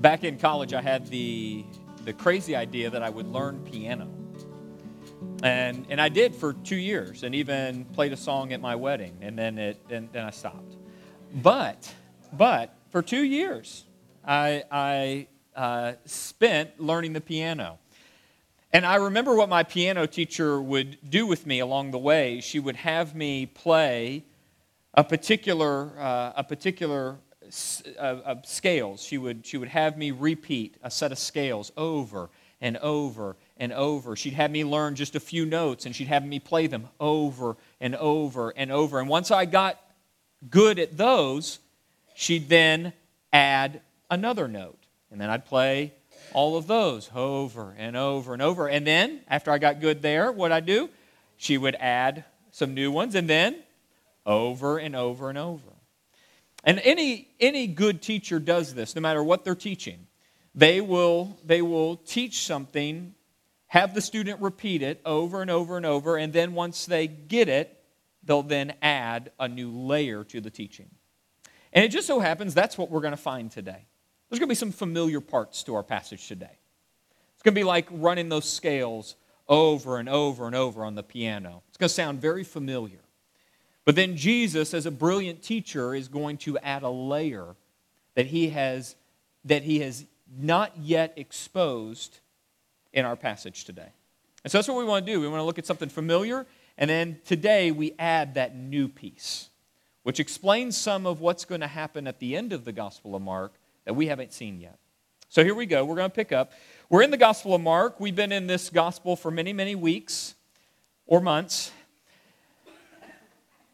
back in college, I had the, the crazy idea that I would learn piano. And, and I did for two years and even played a song at my wedding, and then, it, and then I stopped. But, but for two years, I, I uh, spent learning the piano. And I remember what my piano teacher would do with me along the way. She would have me play a particular, uh, a particular uh, scales. She would, she would have me repeat a set of scales over and over and over. She'd have me learn just a few notes and she'd have me play them over and over and over. And once I got good at those, she'd then add another note. And then I'd play all of those over and over and over. And then, after I got good there, what I do? She would add some new ones and then over and over and over. And any, any good teacher does this, no matter what they're teaching. They will, they will teach something, have the student repeat it over and over and over, and then once they get it, they'll then add a new layer to the teaching. And it just so happens that's what we're going to find today. There's going to be some familiar parts to our passage today. It's going to be like running those scales over and over and over on the piano. It's going to sound very familiar. But then Jesus, as a brilliant teacher, is going to add a layer that he has, that he has not yet exposed in our passage today. And so that's what we want to do. We want to look at something familiar, and then today we add that new piece, which explains some of what's going to happen at the end of the Gospel of Mark that we haven't seen yet. So here we go. We're going to pick up. We're in the Gospel of Mark. We've been in this Gospel for many, many weeks or months.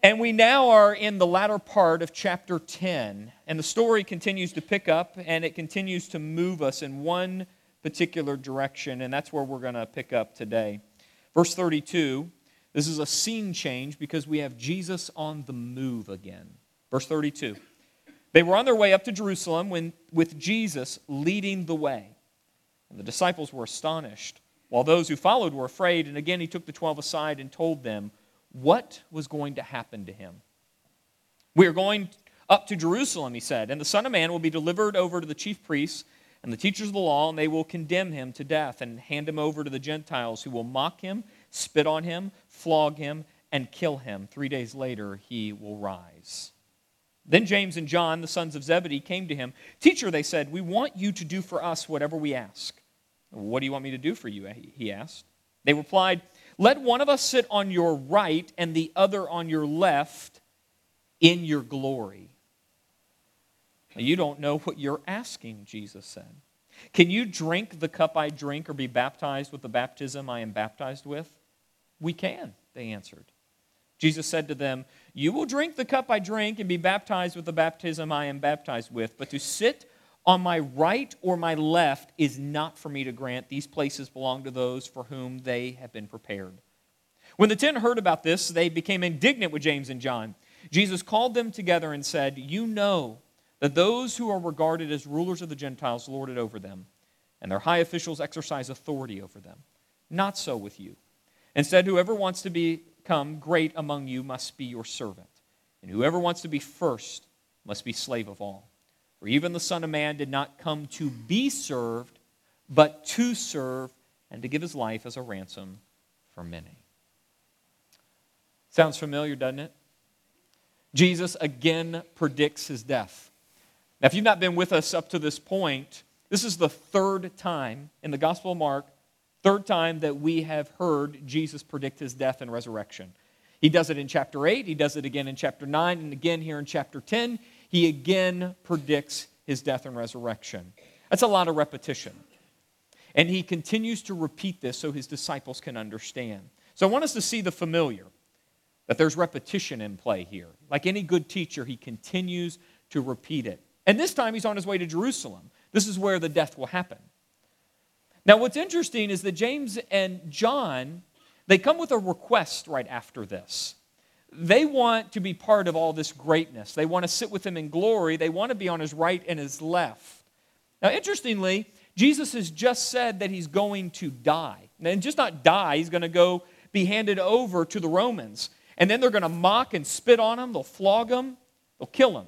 And we now are in the latter part of chapter 10. And the story continues to pick up and it continues to move us in one particular direction. And that's where we're going to pick up today. Verse 32 this is a scene change because we have Jesus on the move again. Verse 32. They were on their way up to Jerusalem when, with Jesus leading the way. And the disciples were astonished, while those who followed were afraid. And again, he took the twelve aside and told them what was going to happen to him. We are going up to Jerusalem, he said, and the Son of Man will be delivered over to the chief priests and the teachers of the law, and they will condemn him to death and hand him over to the Gentiles, who will mock him, spit on him, flog him, and kill him. Three days later, he will rise. Then James and John, the sons of Zebedee, came to him. Teacher, they said, we want you to do for us whatever we ask. What do you want me to do for you? He asked. They replied, Let one of us sit on your right and the other on your left in your glory. Now, you don't know what you're asking, Jesus said. Can you drink the cup I drink or be baptized with the baptism I am baptized with? We can, they answered. Jesus said to them, You will drink the cup I drink and be baptized with the baptism I am baptized with, but to sit on my right or my left is not for me to grant. These places belong to those for whom they have been prepared. When the ten heard about this, they became indignant with James and John. Jesus called them together and said, You know that those who are regarded as rulers of the Gentiles lord it over them, and their high officials exercise authority over them. Not so with you. Instead, whoever wants to become great among you must be your servant. And whoever wants to be first must be slave of all. For even the Son of Man did not come to be served, but to serve and to give his life as a ransom for many. Sounds familiar, doesn't it? Jesus again predicts his death. Now, if you've not been with us up to this point, this is the third time in the Gospel of Mark Third time that we have heard Jesus predict his death and resurrection. He does it in chapter 8, he does it again in chapter 9, and again here in chapter 10. He again predicts his death and resurrection. That's a lot of repetition. And he continues to repeat this so his disciples can understand. So I want us to see the familiar, that there's repetition in play here. Like any good teacher, he continues to repeat it. And this time he's on his way to Jerusalem. This is where the death will happen. Now, what's interesting is that James and John, they come with a request right after this. They want to be part of all this greatness. They want to sit with him in glory. They want to be on his right and his left. Now, interestingly, Jesus has just said that he's going to die. And just not die, he's going to go be handed over to the Romans. And then they're going to mock and spit on him, they'll flog him, they'll kill him.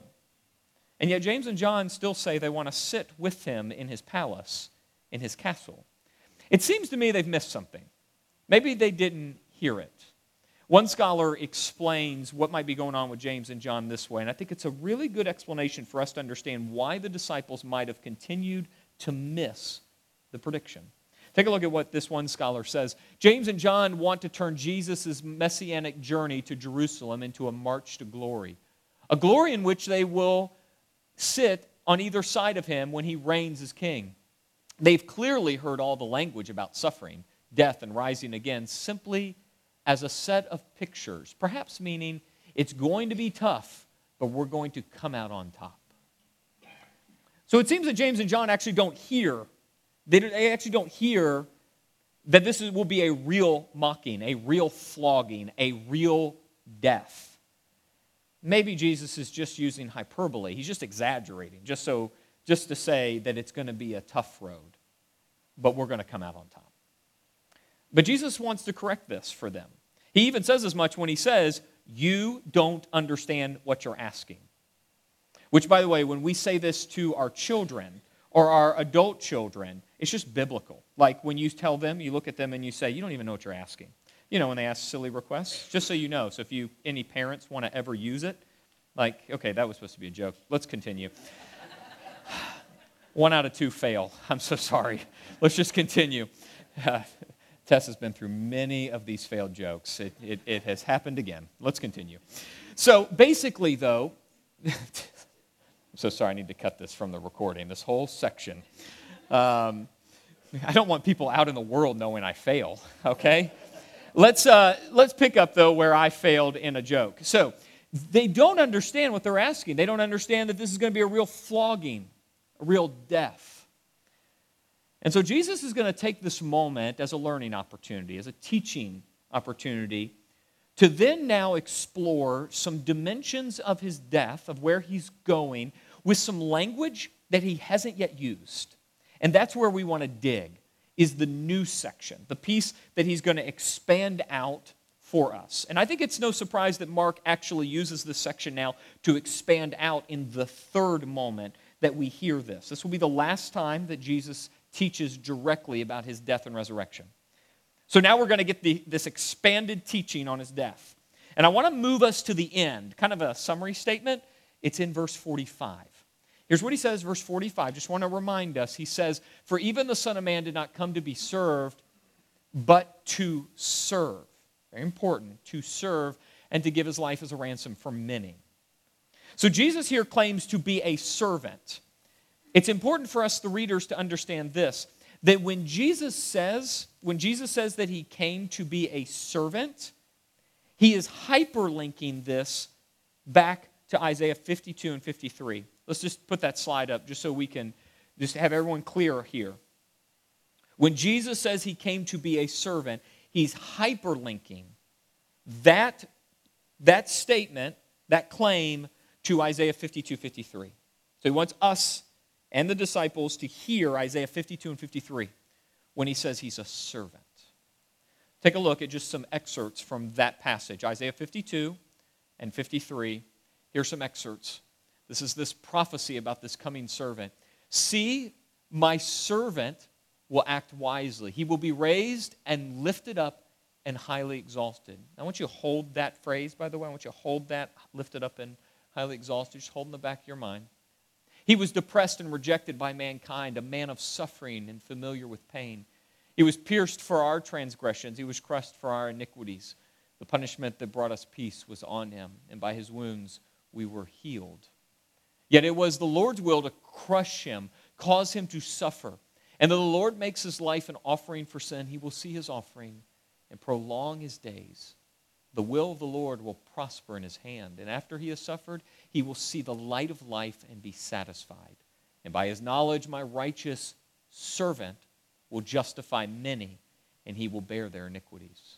And yet, James and John still say they want to sit with him in his palace, in his castle. It seems to me they've missed something. Maybe they didn't hear it. One scholar explains what might be going on with James and John this way, and I think it's a really good explanation for us to understand why the disciples might have continued to miss the prediction. Take a look at what this one scholar says. James and John want to turn Jesus' messianic journey to Jerusalem into a march to glory, a glory in which they will sit on either side of him when he reigns as king. They've clearly heard all the language about suffering, death, and rising again simply as a set of pictures, perhaps meaning it's going to be tough, but we're going to come out on top. So it seems that James and John actually don't hear, they actually don't hear that this will be a real mocking, a real flogging, a real death. Maybe Jesus is just using hyperbole. He's just exaggerating, just so just to say that it's going to be a tough road, but we're going to come out on top. But Jesus wants to correct this for them. He even says as much when he says, You don't understand what you're asking. Which, by the way, when we say this to our children or our adult children, it's just biblical. Like when you tell them, you look at them and you say, You don't even know what you're asking you know, when they ask silly requests, just so you know. So if you, any parents want to ever use it, like, okay, that was supposed to be a joke. Let's continue. One out of two fail. I'm so sorry. Let's just continue. Tess has been through many of these failed jokes. It, it, it has happened again. Let's continue. So basically, though, I'm so sorry, I need to cut this from the recording, this whole section. Um, I don't want people out in the world knowing I fail, okay? Let's, uh, let's pick up, though, where I failed in a joke. So, they don't understand what they're asking. They don't understand that this is going to be a real flogging, a real death. And so, Jesus is going to take this moment as a learning opportunity, as a teaching opportunity, to then now explore some dimensions of his death, of where he's going, with some language that he hasn't yet used. And that's where we want to dig is the new section, the piece that he's going to expand out for us. And I think it's no surprise that Mark actually uses this section now to expand out in the third moment that we hear this. This will be the last time that Jesus teaches directly about his death and resurrection. So now we're going to get the, this expanded teaching on his death. And I want to move us to the end, kind of a summary statement. It's in verse 45. Here's what he says, verse 45. Just want to remind us. He says, For even the Son of Man did not come to be served, but to serve. Very important, to serve and to give his life as a ransom for many. So Jesus here claims to be a servant. It's important for us, the readers, to understand this that when Jesus says, when Jesus says that he came to be a servant, he is hyperlinking this back to Isaiah 52 and 53. Let's just put that slide up just so we can just have everyone clear here. When Jesus says he came to be a servant, he's hyperlinking that, that statement, that claim, to Isaiah 52 53. So he wants us and the disciples to hear Isaiah 52 and 53 when he says he's a servant. Take a look at just some excerpts from that passage Isaiah 52 and 53. Here's some excerpts. This is this prophecy about this coming servant. See, my servant will act wisely. He will be raised and lifted up and highly exalted. I want you to hold that phrase, by the way. I want you to hold that lifted up and highly exalted. Just hold in the back of your mind. He was depressed and rejected by mankind, a man of suffering and familiar with pain. He was pierced for our transgressions, he was crushed for our iniquities. The punishment that brought us peace was on him, and by his wounds we were healed. Yet it was the Lord's will to crush him, cause him to suffer. And though the Lord makes his life an offering for sin, he will see his offering and prolong his days. The will of the Lord will prosper in his hand. And after he has suffered, he will see the light of life and be satisfied. And by his knowledge, my righteous servant will justify many, and he will bear their iniquities.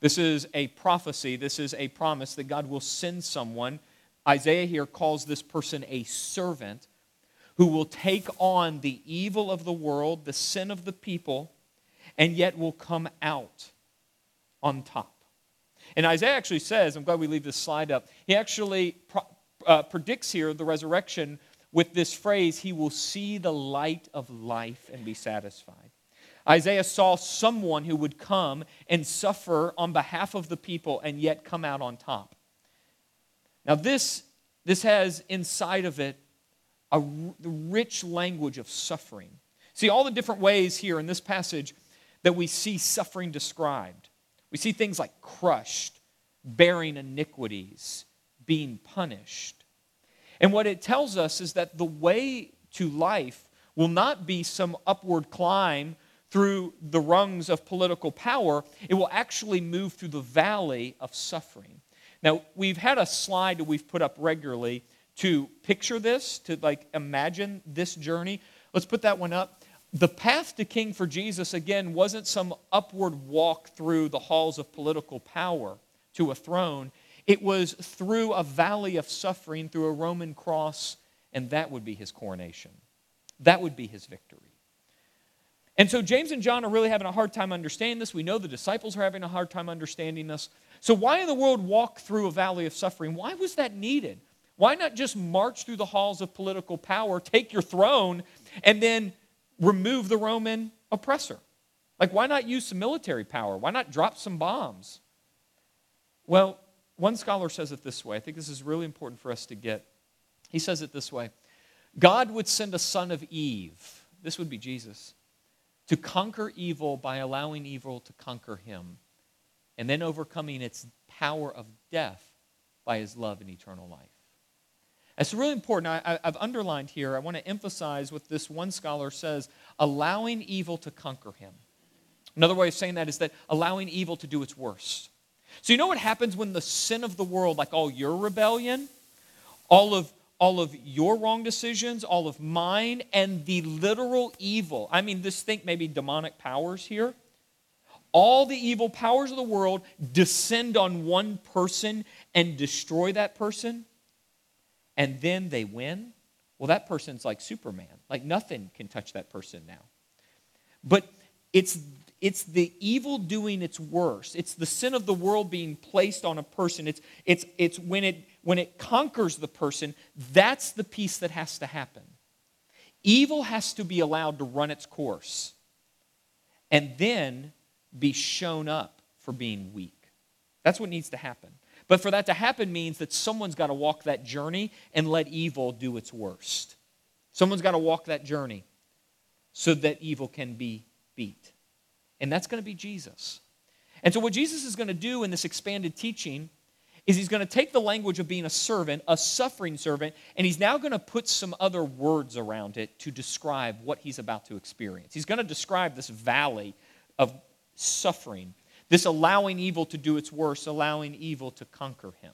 This is a prophecy, this is a promise that God will send someone Isaiah here calls this person a servant who will take on the evil of the world, the sin of the people, and yet will come out on top. And Isaiah actually says, I'm glad we leave this slide up, he actually pro- uh, predicts here the resurrection with this phrase, He will see the light of life and be satisfied. Isaiah saw someone who would come and suffer on behalf of the people and yet come out on top. Now, this, this has inside of it a rich language of suffering. See, all the different ways here in this passage that we see suffering described. We see things like crushed, bearing iniquities, being punished. And what it tells us is that the way to life will not be some upward climb through the rungs of political power, it will actually move through the valley of suffering. Now, we've had a slide that we've put up regularly to picture this, to like imagine this journey. Let's put that one up. The path to king for Jesus, again, wasn't some upward walk through the halls of political power to a throne. It was through a valley of suffering, through a Roman cross, and that would be his coronation. That would be his victory. And so James and John are really having a hard time understanding this. We know the disciples are having a hard time understanding this. So, why in the world walk through a valley of suffering? Why was that needed? Why not just march through the halls of political power, take your throne, and then remove the Roman oppressor? Like, why not use some military power? Why not drop some bombs? Well, one scholar says it this way. I think this is really important for us to get. He says it this way God would send a son of Eve, this would be Jesus, to conquer evil by allowing evil to conquer him, and then overcoming its power of death by his love and eternal life. It's really important. I, have underlined here, I want to emphasize what this one scholar says allowing evil to conquer him. Another way of saying that is that allowing evil to do its worst. So, you know what happens when the sin of the world, like all your rebellion, all of all of your wrong decisions, all of mine, and the literal evil. I mean, this think maybe demonic powers here. All the evil powers of the world descend on one person and destroy that person, and then they win. Well, that person's like Superman. Like nothing can touch that person now. But it's it's the evil doing its worst. It's the sin of the world being placed on a person. It's, it's, it's when, it, when it conquers the person, that's the piece that has to happen. Evil has to be allowed to run its course and then be shown up for being weak. That's what needs to happen. But for that to happen means that someone's got to walk that journey and let evil do its worst. Someone's got to walk that journey so that evil can be beat and that's going to be Jesus. And so, what Jesus is going to do in this expanded teaching is he's going to take the language of being a servant, a suffering servant, and he's now going to put some other words around it to describe what he's about to experience. He's going to describe this valley of suffering, this allowing evil to do its worst, allowing evil to conquer him.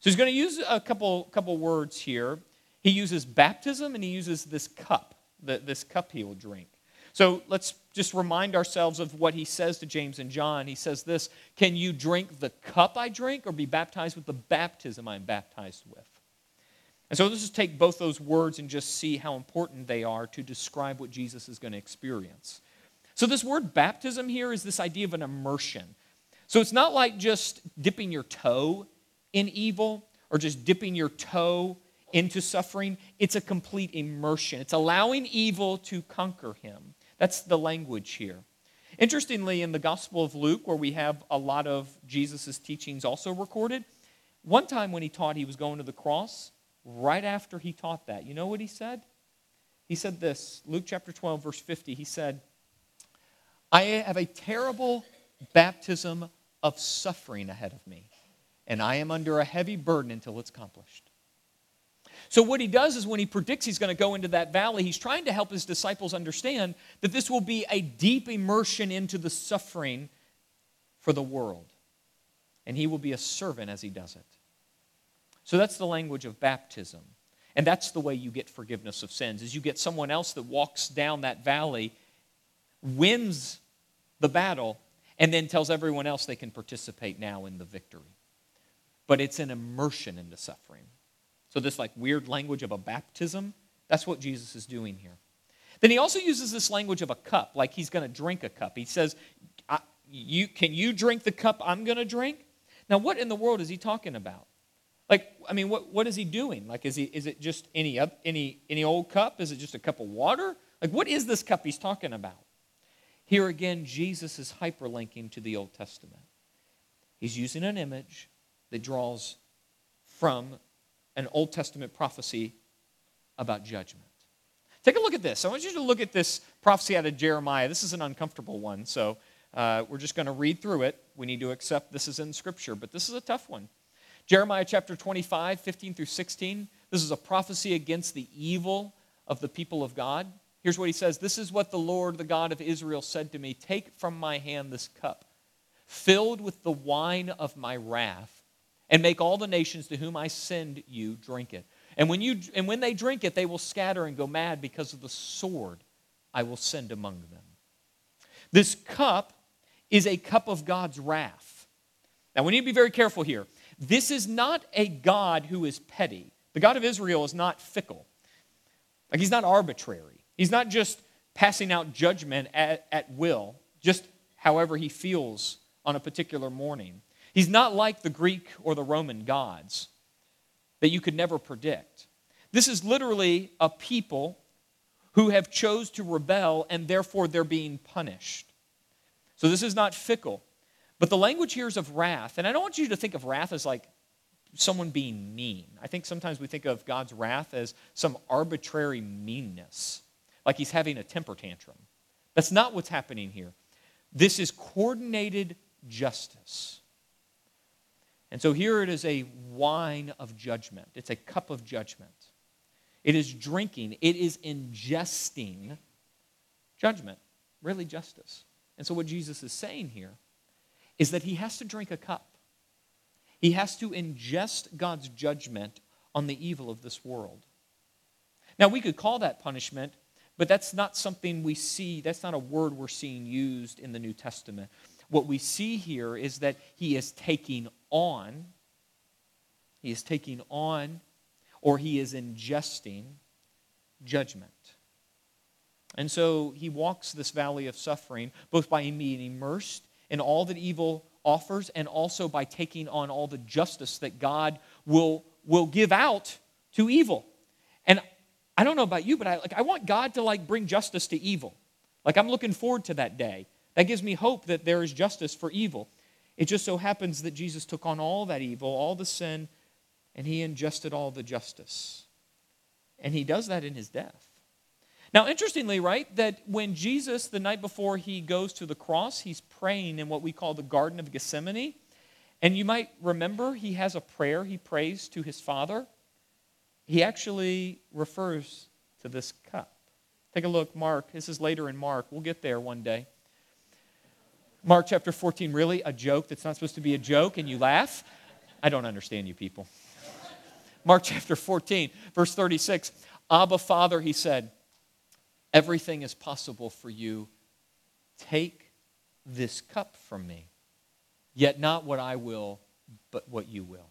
So he's going to use a couple, couple words here. He uses baptism and he uses this cup, the, this cup he will drink. So let's just remind ourselves of what he says to James and John. He says this Can you drink the cup I drink or be baptized with the baptism I'm baptized with? And so let's just take both those words and just see how important they are to describe what Jesus is going to experience. So, this word baptism here is this idea of an immersion. So, it's not like just dipping your toe in evil or just dipping your toe into suffering. It's a complete immersion. It's allowing evil to conquer him. That's the language here. Interestingly, in the Gospel of Luke, where we have a lot of Jesus' teachings also recorded, one time when he taught he was going to the cross, right after he taught that, you know what he said? He said this Luke chapter 12, verse 50. He said, I have a terrible baptism of suffering ahead of me, and I am under a heavy burden until it's accomplished. So, what he does is when he predicts he's going to go into that valley, he's trying to help his disciples understand that this will be a deep immersion into the suffering for the world. And he will be a servant as he does it. So, that's the language of baptism. And that's the way you get forgiveness of sins, is you get someone else that walks down that valley, wins the battle, and then tells everyone else they can participate now in the victory. But it's an immersion into suffering. So, this like weird language of a baptism, that's what Jesus is doing here. Then he also uses this language of a cup, like he's going to drink a cup. He says, you, Can you drink the cup I'm going to drink? Now, what in the world is he talking about? Like, I mean, what, what is he doing? Like, is, he, is it just any, any, any old cup? Is it just a cup of water? Like, what is this cup he's talking about? Here again, Jesus is hyperlinking to the Old Testament. He's using an image that draws from an Old Testament prophecy about judgment. Take a look at this. I want you to look at this prophecy out of Jeremiah. This is an uncomfortable one, so uh, we're just going to read through it. We need to accept this is in Scripture, but this is a tough one. Jeremiah chapter 25, 15 through 16. This is a prophecy against the evil of the people of God. Here's what he says This is what the Lord, the God of Israel, said to me Take from my hand this cup, filled with the wine of my wrath, and make all the nations to whom I send you drink it. And when, you, and when they drink it, they will scatter and go mad because of the sword I will send among them. This cup is a cup of God's wrath. Now, we need to be very careful here. This is not a God who is petty. The God of Israel is not fickle. Like, he's not arbitrary. He's not just passing out judgment at, at will, just however he feels on a particular morning. He's not like the Greek or the Roman gods that you could never predict. This is literally a people who have chose to rebel and therefore they're being punished. So this is not fickle. But the language here is of wrath. And I don't want you to think of wrath as like someone being mean. I think sometimes we think of God's wrath as some arbitrary meanness, like he's having a temper tantrum. That's not what's happening here. This is coordinated justice. And so here it is a wine of judgment, it's a cup of judgment. It is drinking, it is ingesting judgment, really justice. And so what Jesus is saying here is that he has to drink a cup. He has to ingest God's judgment on the evil of this world. Now, we could call that punishment, but that's not something we see, that's not a word we're seeing used in the New Testament. What we see here is that he is taking on, he is taking on, or he is ingesting judgment. And so he walks this valley of suffering both by being immersed in all that evil offers and also by taking on all the justice that God will, will give out to evil. I don't know about you, but I, like, I want God to like bring justice to evil. Like I'm looking forward to that day. That gives me hope that there is justice for evil. It just so happens that Jesus took on all that evil, all the sin, and he ingested all the justice. And he does that in his death. Now, interestingly, right, that when Jesus, the night before he goes to the cross, he's praying in what we call the Garden of Gethsemane. And you might remember he has a prayer he prays to his Father. He actually refers to this cup. Take a look, Mark. This is later in Mark. We'll get there one day. Mark chapter 14, really? A joke that's not supposed to be a joke, and you laugh? I don't understand you people. Mark chapter 14, verse 36. Abba, Father, he said, Everything is possible for you. Take this cup from me. Yet not what I will, but what you will.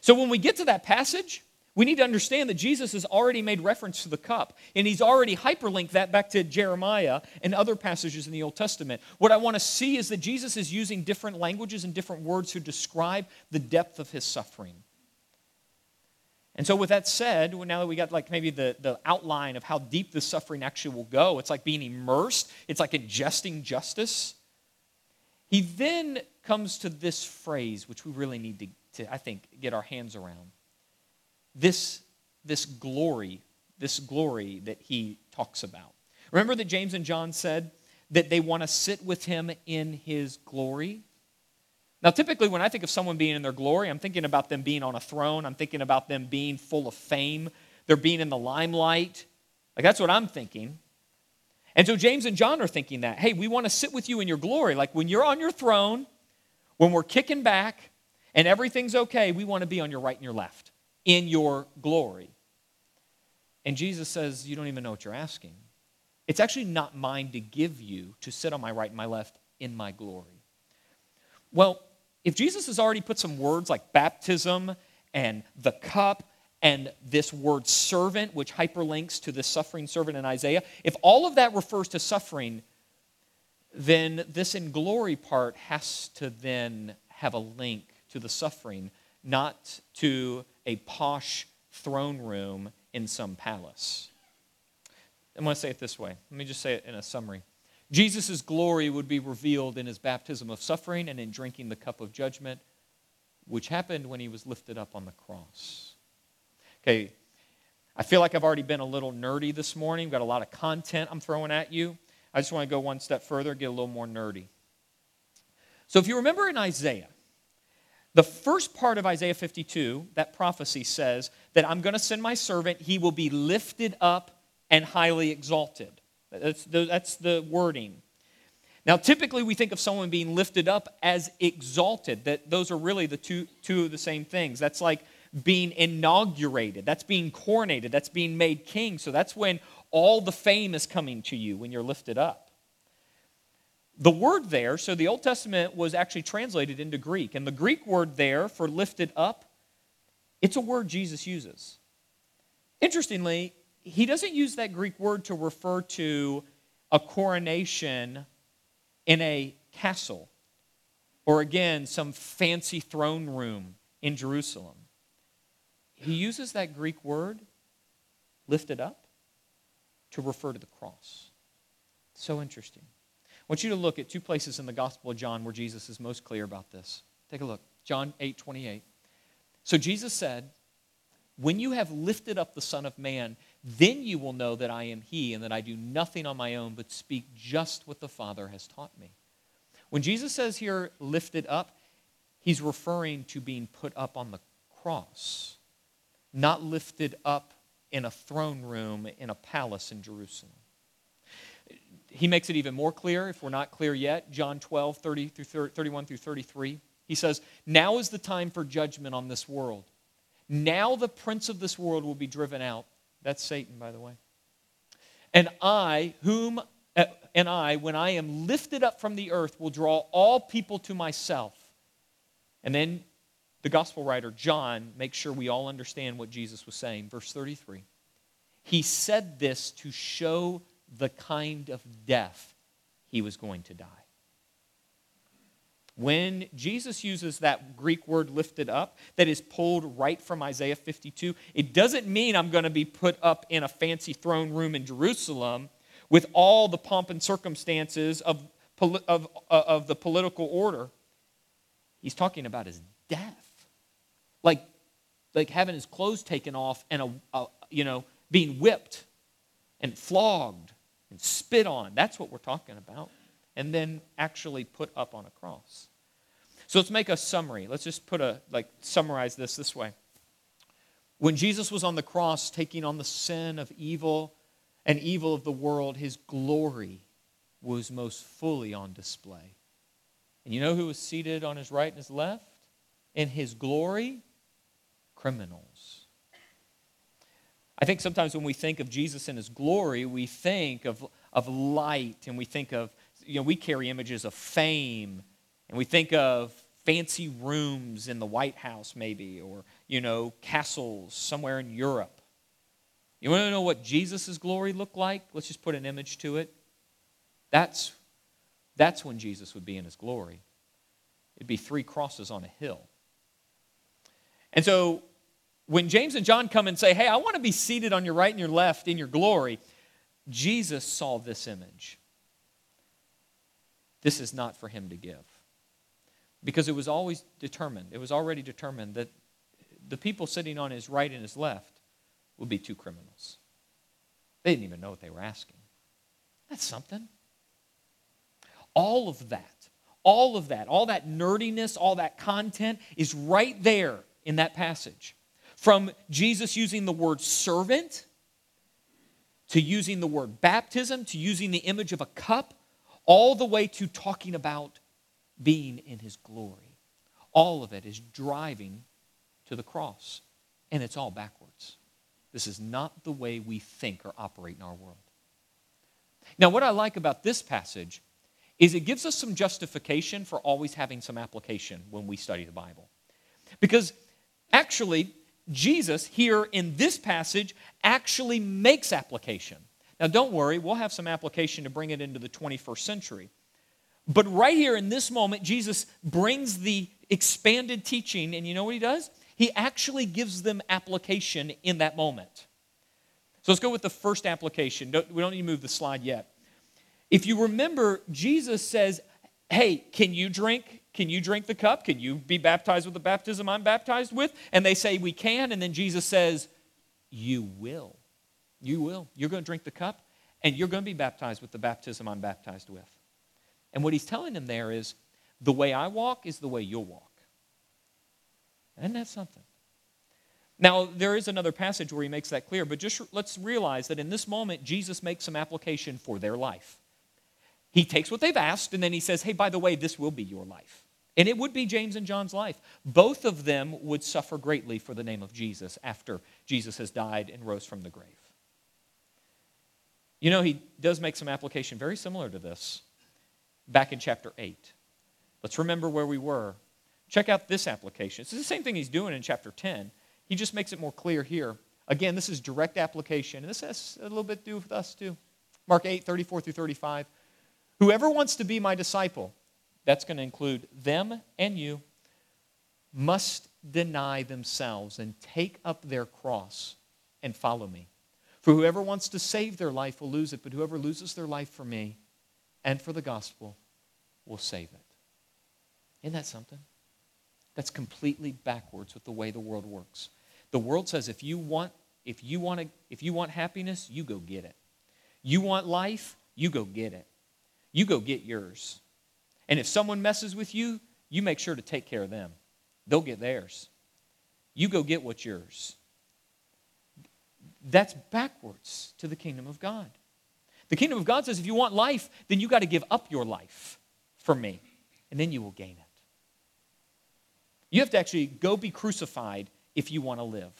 So when we get to that passage, we need to understand that Jesus has already made reference to the cup, and he's already hyperlinked that back to Jeremiah and other passages in the Old Testament. What I want to see is that Jesus is using different languages and different words to describe the depth of his suffering. And so, with that said, now that we got like maybe the, the outline of how deep this suffering actually will go, it's like being immersed, it's like ingesting justice. He then comes to this phrase, which we really need to, to I think, get our hands around. This, this glory, this glory that he talks about. Remember that James and John said that they want to sit with him in his glory? Now, typically, when I think of someone being in their glory, I'm thinking about them being on a throne. I'm thinking about them being full of fame. They're being in the limelight. Like, that's what I'm thinking. And so, James and John are thinking that. Hey, we want to sit with you in your glory. Like, when you're on your throne, when we're kicking back and everything's okay, we want to be on your right and your left in your glory. And Jesus says, You don't even know what you're asking. It's actually not mine to give you to sit on my right and my left in my glory. Well, if Jesus has already put some words like baptism and the cup and this word servant, which hyperlinks to the suffering servant in Isaiah, if all of that refers to suffering, then this in glory part has to then have a link to the suffering not to a posh throne room in some palace. I'm going to say it this way. Let me just say it in a summary. Jesus' glory would be revealed in his baptism of suffering and in drinking the cup of judgment, which happened when he was lifted up on the cross. Okay, I feel like I've already been a little nerdy this morning. We've got a lot of content I'm throwing at you. I just want to go one step further, get a little more nerdy. So, if you remember in Isaiah, the first part of Isaiah 52, that prophecy says that I'm going to send my servant, he will be lifted up and highly exalted. That's the, that's the wording. Now, typically we think of someone being lifted up as exalted, that those are really the two, two of the same things. That's like being inaugurated, that's being coronated, that's being made king. So that's when all the fame is coming to you when you're lifted up. The word there, so the Old Testament was actually translated into Greek, and the Greek word there for lifted up, it's a word Jesus uses. Interestingly, he doesn't use that Greek word to refer to a coronation in a castle or again some fancy throne room in Jerusalem. He uses that Greek word, lifted up, to refer to the cross. So interesting. Want you to look at two places in the Gospel of John where Jesus is most clear about this. Take a look. John 8 28. So Jesus said, When you have lifted up the Son of Man, then you will know that I am He and that I do nothing on my own but speak just what the Father has taught me. When Jesus says here, lifted up, he's referring to being put up on the cross, not lifted up in a throne room in a palace in Jerusalem. He makes it even more clear, if we're not clear yet, John 12, 30 through 30, 31 through 33. He says, Now is the time for judgment on this world. Now the prince of this world will be driven out. That's Satan, by the way. And I, whom uh, and I, when I am lifted up from the earth, will draw all people to myself. And then the gospel writer John makes sure we all understand what Jesus was saying. Verse 33. He said this to show the kind of death he was going to die. When Jesus uses that Greek word lifted up, that is pulled right from Isaiah 52, it doesn't mean I'm going to be put up in a fancy throne room in Jerusalem with all the pomp and circumstances of, of, uh, of the political order. He's talking about his death. Like, like having his clothes taken off and, a, a, you know, being whipped and flogged and spit on. That's what we're talking about and then actually put up on a cross. So let's make a summary. Let's just put a, like, summarize this this way. When Jesus was on the cross taking on the sin of evil and evil of the world, his glory was most fully on display. And you know who was seated on his right and his left? In his glory, criminals. I think sometimes when we think of Jesus in his glory, we think of, of light and we think of you know, we carry images of fame and we think of fancy rooms in the White House, maybe, or, you know, castles somewhere in Europe. You want to know what Jesus' glory looked like? Let's just put an image to it. That's, that's when Jesus would be in his glory. It'd be three crosses on a hill. And so when James and John come and say, Hey, I want to be seated on your right and your left in your glory, Jesus saw this image. This is not for him to give. Because it was always determined, it was already determined that the people sitting on his right and his left would be two criminals. They didn't even know what they were asking. That's something. All of that, all of that, all that nerdiness, all that content is right there in that passage. From Jesus using the word servant to using the word baptism to using the image of a cup all the way to talking about being in his glory. All of it is driving to the cross, and it's all backwards. This is not the way we think or operate in our world. Now, what I like about this passage is it gives us some justification for always having some application when we study the Bible. Because actually, Jesus here in this passage actually makes application. Now, don't worry, we'll have some application to bring it into the 21st century. But right here in this moment, Jesus brings the expanded teaching, and you know what he does? He actually gives them application in that moment. So let's go with the first application. we don't need to move the slide yet. If you remember, Jesus says, Hey, can you drink? Can you drink the cup? Can you be baptized with the baptism I'm baptized with? And they say, We can. And then Jesus says, You will. You will. You're going to drink the cup, and you're going to be baptized with the baptism I'm baptized with. And what he's telling them there is, The way I walk is the way you'll walk. Isn't that something? Now, there is another passage where he makes that clear, but just let's realize that in this moment, Jesus makes some application for their life. He takes what they've asked, and then he says, Hey, by the way, this will be your life. And it would be James and John's life. Both of them would suffer greatly for the name of Jesus after Jesus has died and rose from the grave. You know, he does make some application very similar to this back in chapter 8. Let's remember where we were. Check out this application. It's the same thing he's doing in chapter 10. He just makes it more clear here. Again, this is direct application, and this has a little bit to do with us too. Mark 8, 34 through 35. Whoever wants to be my disciple, that's going to include them and you, must deny themselves and take up their cross and follow me. For whoever wants to save their life will lose it, but whoever loses their life for me and for the gospel will save it. Isn't that something? That's completely backwards with the way the world works. The world says if you want if you want if you want happiness, you go get it. You want life, you go get it. You go get yours. And if someone messes with you, you make sure to take care of them. They'll get theirs. You go get what's yours. That's backwards to the kingdom of God. The kingdom of God says if you want life, then you got to give up your life for me, and then you will gain it. You have to actually go be crucified if you want to live.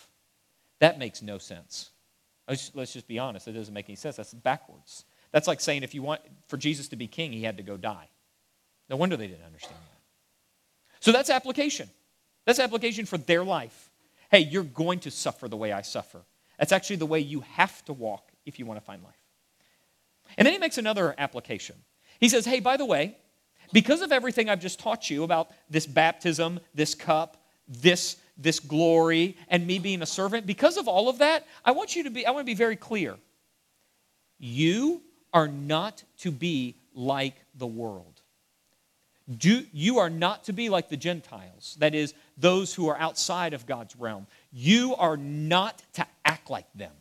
That makes no sense. Let's, let's just be honest. It doesn't make any sense. That's backwards. That's like saying if you want for Jesus to be king, he had to go die. No wonder they didn't understand that. So that's application. That's application for their life. Hey, you're going to suffer the way I suffer. That's actually the way you have to walk if you want to find life. And then he makes another application. He says, hey, by the way, because of everything I've just taught you about this baptism, this cup, this, this glory, and me being a servant, because of all of that, I want you to be, I want to be very clear. You are not to be like the world. Do, you are not to be like the Gentiles, that is, those who are outside of God's realm. You are not to act like them.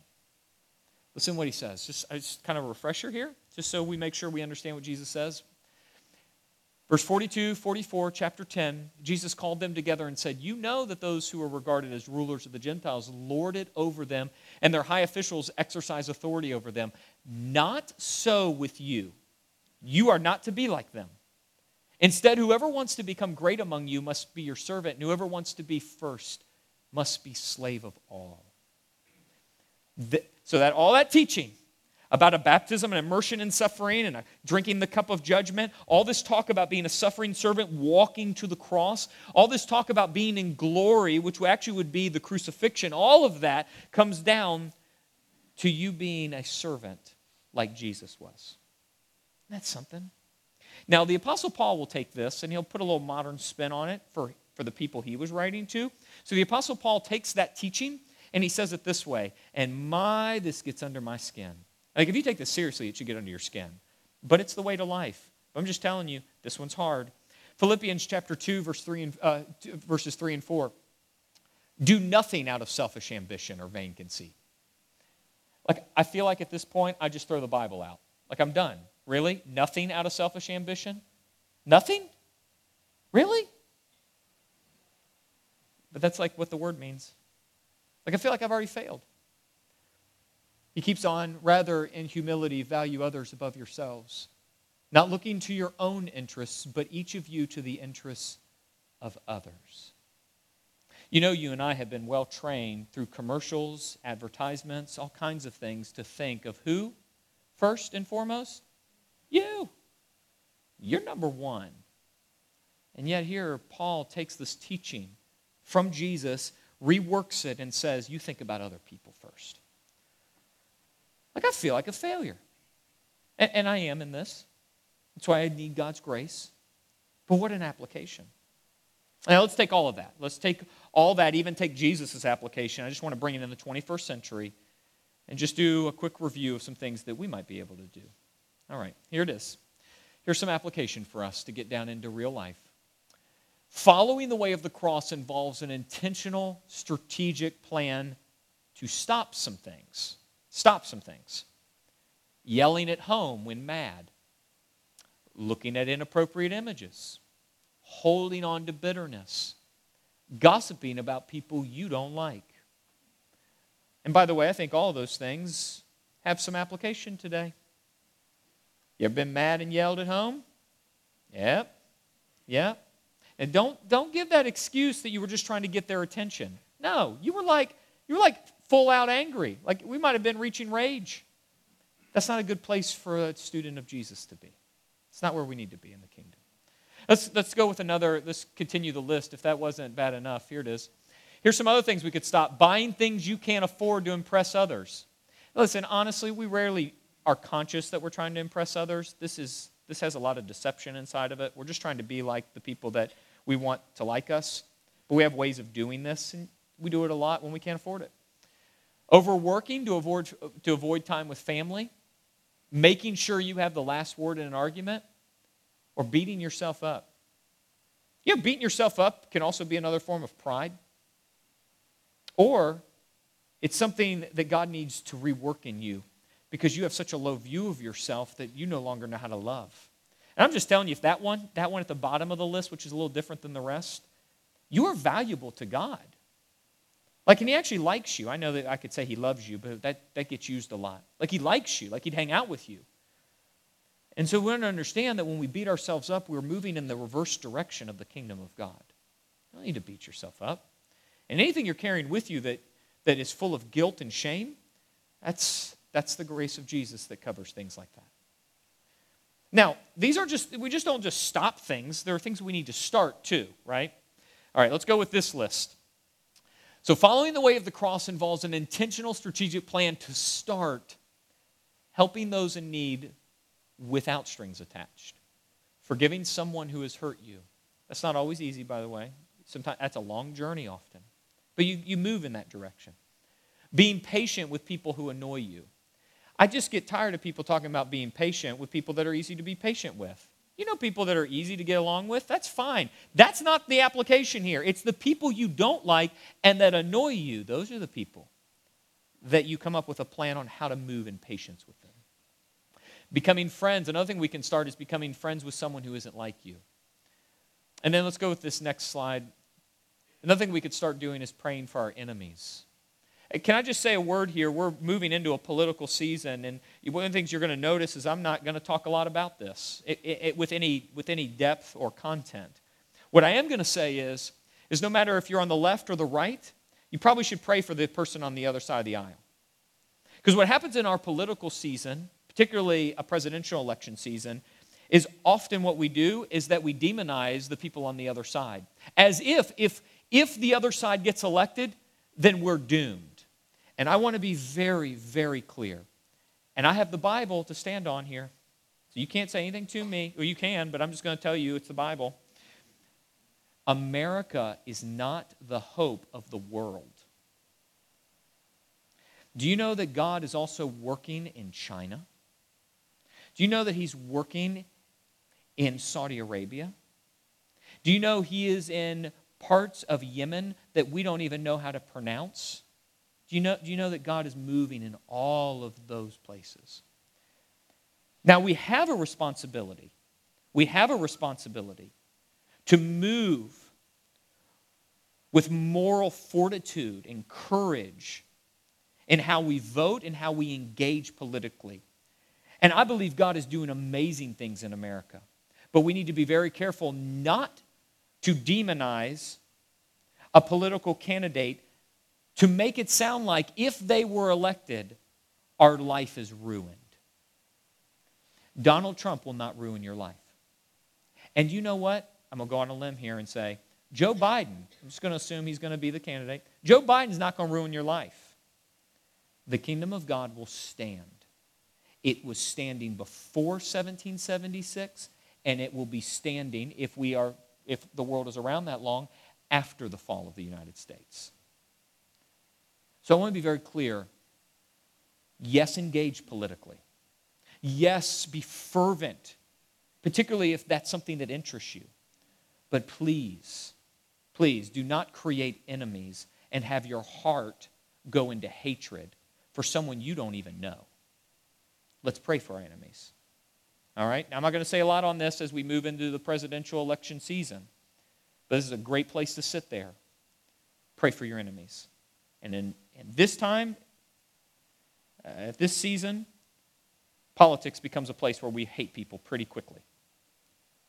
Listen what he says. Just, uh, just kind of a refresher here, just so we make sure we understand what Jesus says. Verse 42, 44, chapter 10, Jesus called them together and said, You know that those who are regarded as rulers of the Gentiles lord it over them, and their high officials exercise authority over them. Not so with you. You are not to be like them. Instead, whoever wants to become great among you must be your servant, and whoever wants to be first must be slave of all. So that all that teaching about a baptism and immersion in suffering and drinking the cup of judgment, all this talk about being a suffering servant walking to the cross, all this talk about being in glory, which actually would be the crucifixion, all of that comes down to you being a servant like Jesus was. That's something. Now, the Apostle Paul will take this and he'll put a little modern spin on it for, for the people he was writing to. So the Apostle Paul takes that teaching and he says it this way And my, this gets under my skin. Like, if you take this seriously, it should get under your skin. But it's the way to life. I'm just telling you, this one's hard. Philippians chapter 2, verse 3 and, uh, verses 3 and 4. Do nothing out of selfish ambition or vain conceit. Like, I feel like at this point, I just throw the Bible out. Like, I'm done. Really? Nothing out of selfish ambition? Nothing? Really? But that's like what the word means. Like, I feel like I've already failed. He keeps on, rather, in humility, value others above yourselves, not looking to your own interests, but each of you to the interests of others. You know, you and I have been well trained through commercials, advertisements, all kinds of things to think of who first and foremost? You. You're number one. And yet, here, Paul takes this teaching from Jesus reworks it and says, You think about other people first. Like, I feel like a failure. And, and I am in this. That's why I need God's grace. But what an application. Now, let's take all of that. Let's take all that, even take Jesus' application. I just want to bring it in the 21st century and just do a quick review of some things that we might be able to do. All right, here it is. Here's some application for us to get down into real life. Following the way of the cross involves an intentional, strategic plan to stop some things. Stop some things. Yelling at home when mad, looking at inappropriate images, holding on to bitterness, gossiping about people you don't like. And by the way, I think all those things have some application today. You ever been mad and yelled at home? Yep. Yep. And don't don't give that excuse that you were just trying to get their attention. No, you were like you were like full out angry. Like we might have been reaching rage. That's not a good place for a student of Jesus to be. It's not where we need to be in the kingdom. Let's, let's go with another, let's continue the list. If that wasn't bad enough, here it is. Here's some other things we could stop buying things you can't afford to impress others. Listen, honestly, we rarely are conscious that we're trying to impress others. This, is, this has a lot of deception inside of it. We're just trying to be like the people that we want to like us. But we have ways of doing this, and we do it a lot when we can't afford it. Overworking to avoid, to avoid time with family, making sure you have the last word in an argument, or beating yourself up. You know, beating yourself up can also be another form of pride. Or it's something that God needs to rework in you because you have such a low view of yourself that you no longer know how to love. And I'm just telling you, if that one, that one at the bottom of the list, which is a little different than the rest, you are valuable to God. Like, and he actually likes you. I know that I could say he loves you, but that, that gets used a lot. Like, he likes you, like, he'd hang out with you. And so we want to understand that when we beat ourselves up, we're moving in the reverse direction of the kingdom of God. You don't need to beat yourself up. And anything you're carrying with you that, that is full of guilt and shame, that's, that's the grace of Jesus that covers things like that. Now, these are just, we just don't just stop things. There are things we need to start too, right? All right, let's go with this list. So, following the way of the cross involves an intentional strategic plan to start helping those in need without strings attached, forgiving someone who has hurt you. That's not always easy, by the way. Sometimes that's a long journey often. But you, you move in that direction. Being patient with people who annoy you. I just get tired of people talking about being patient with people that are easy to be patient with. You know, people that are easy to get along with, that's fine. That's not the application here. It's the people you don't like and that annoy you. Those are the people that you come up with a plan on how to move in patience with them. Becoming friends. Another thing we can start is becoming friends with someone who isn't like you. And then let's go with this next slide. Another thing we could start doing is praying for our enemies. Can I just say a word here? We're moving into a political season, and one of the things you're going to notice is I'm not going to talk a lot about this it, it, with, any, with any depth or content. What I am going to say is, is no matter if you're on the left or the right, you probably should pray for the person on the other side of the aisle. Because what happens in our political season, particularly a presidential election season, is often what we do is that we demonize the people on the other side. As if, if, if the other side gets elected, then we're doomed. And I want to be very, very clear. And I have the Bible to stand on here. So you can't say anything to me. Well, you can, but I'm just going to tell you it's the Bible. America is not the hope of the world. Do you know that God is also working in China? Do you know that He's working in Saudi Arabia? Do you know He is in parts of Yemen that we don't even know how to pronounce? Do you, know, do you know that God is moving in all of those places? Now, we have a responsibility. We have a responsibility to move with moral fortitude and courage in how we vote and how we engage politically. And I believe God is doing amazing things in America. But we need to be very careful not to demonize a political candidate to make it sound like if they were elected, our life is ruined. Donald Trump will not ruin your life. And you know what? I'm going to go on a limb here and say, Joe Biden, I'm just going to assume he's going to be the candidate. Joe Biden's not going to ruin your life. The kingdom of God will stand It was standing before 1776, and it will be standing if we are if the world is around that long after the fall of the United States. So I want to be very clear. Yes, engage politically. Yes, be fervent, particularly if that's something that interests you. But please, please do not create enemies and have your heart go into hatred for someone you don't even know. Let's pray for our enemies. All right? Now, I'm not going to say a lot on this as we move into the presidential election season, but this is a great place to sit there. Pray for your enemies. And in, in this time, uh, at this season, politics becomes a place where we hate people pretty quickly.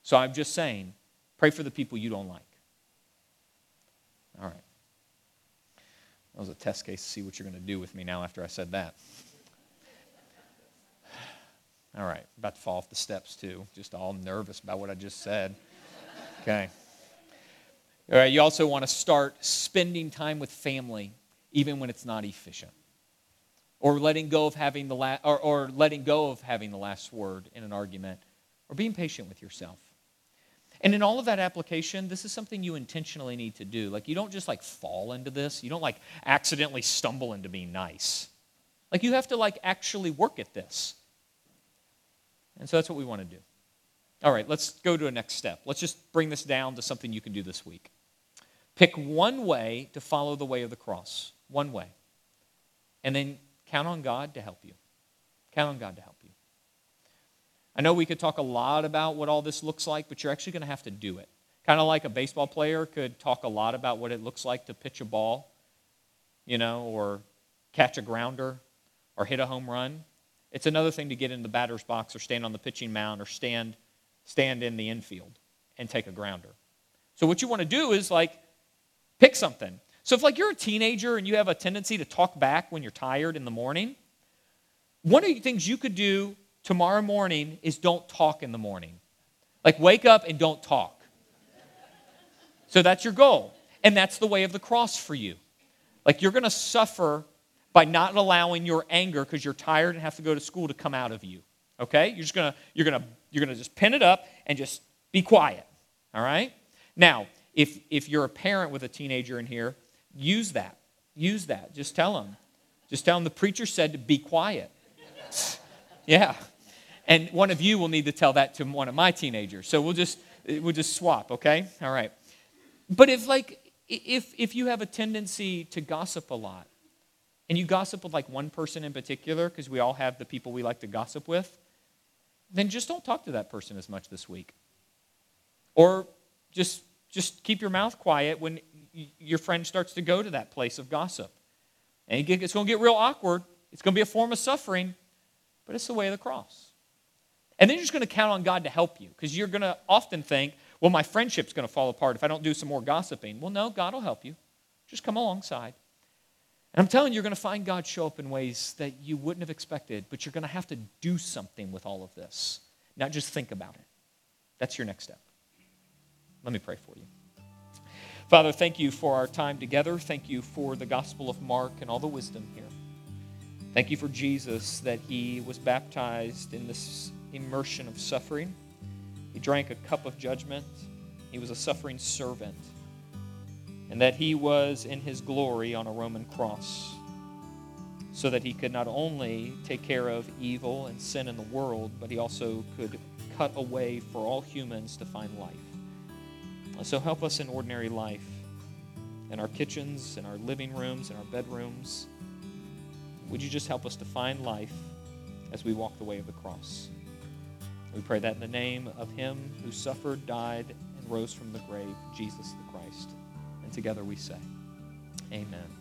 So I'm just saying, pray for the people you don't like. All right. That was a test case to see what you're going to do with me now after I said that. All right, about to fall off the steps too. Just all nervous about what I just said. Okay. All right, you also want to start spending time with family, even when it's not efficient. Or letting go of having the la- or, or letting go of having the last word in an argument, or being patient with yourself. And in all of that application, this is something you intentionally need to do. Like, you don't just like fall into this. You don't like accidentally stumble into being nice. Like, you have to like actually work at this. And so that's what we want to do. All right, let's go to a next step. Let's just bring this down to something you can do this week. Pick one way to follow the way of the cross, one way. And then count on God to help you. Count on God to help you. I know we could talk a lot about what all this looks like, but you're actually going to have to do it. Kind of like a baseball player could talk a lot about what it looks like to pitch a ball, you know, or catch a grounder or hit a home run. It's another thing to get in the batter's box or stand on the pitching mound or stand, stand in the infield and take a grounder. So what you want to do is like pick something. So if like you're a teenager and you have a tendency to talk back when you're tired in the morning, one of the things you could do tomorrow morning is don't talk in the morning. Like wake up and don't talk. So that's your goal. And that's the way of the cross for you. Like you're going to suffer by not allowing your anger because you're tired and have to go to school to come out of you. Okay? You're just gonna you're gonna you're gonna just pin it up and just be quiet. All right? Now, if if you're a parent with a teenager in here, use that. Use that. Just tell them. Just tell them the preacher said to be quiet. yeah. And one of you will need to tell that to one of my teenagers. So we'll just we'll just swap, okay? All right. But if like if if you have a tendency to gossip a lot, and you gossip with like one person in particular, because we all have the people we like to gossip with, then just don't talk to that person as much this week. Or just just keep your mouth quiet when your friend starts to go to that place of gossip. And it's going to get real awkward. It's going to be a form of suffering, but it's the way of the cross. And then you're just going to count on God to help you because you're going to often think, well, my friendship's going to fall apart if I don't do some more gossiping. Well, no, God will help you. Just come alongside. And I'm telling you, you're going to find God show up in ways that you wouldn't have expected, but you're going to have to do something with all of this, not just think about it. That's your next step. Let me pray for you. Father, thank you for our time together. Thank you for the Gospel of Mark and all the wisdom here. Thank you for Jesus that he was baptized in this immersion of suffering. He drank a cup of judgment. He was a suffering servant and that he was in his glory on a Roman cross, so that he could not only take care of evil and sin in the world, but he also could cut a way for all humans to find life. So help us in ordinary life, in our kitchens, in our living rooms, in our bedrooms. Would you just help us to find life as we walk the way of the cross? We pray that in the name of him who suffered, died, and rose from the grave, Jesus the Christ. And together we say, Amen.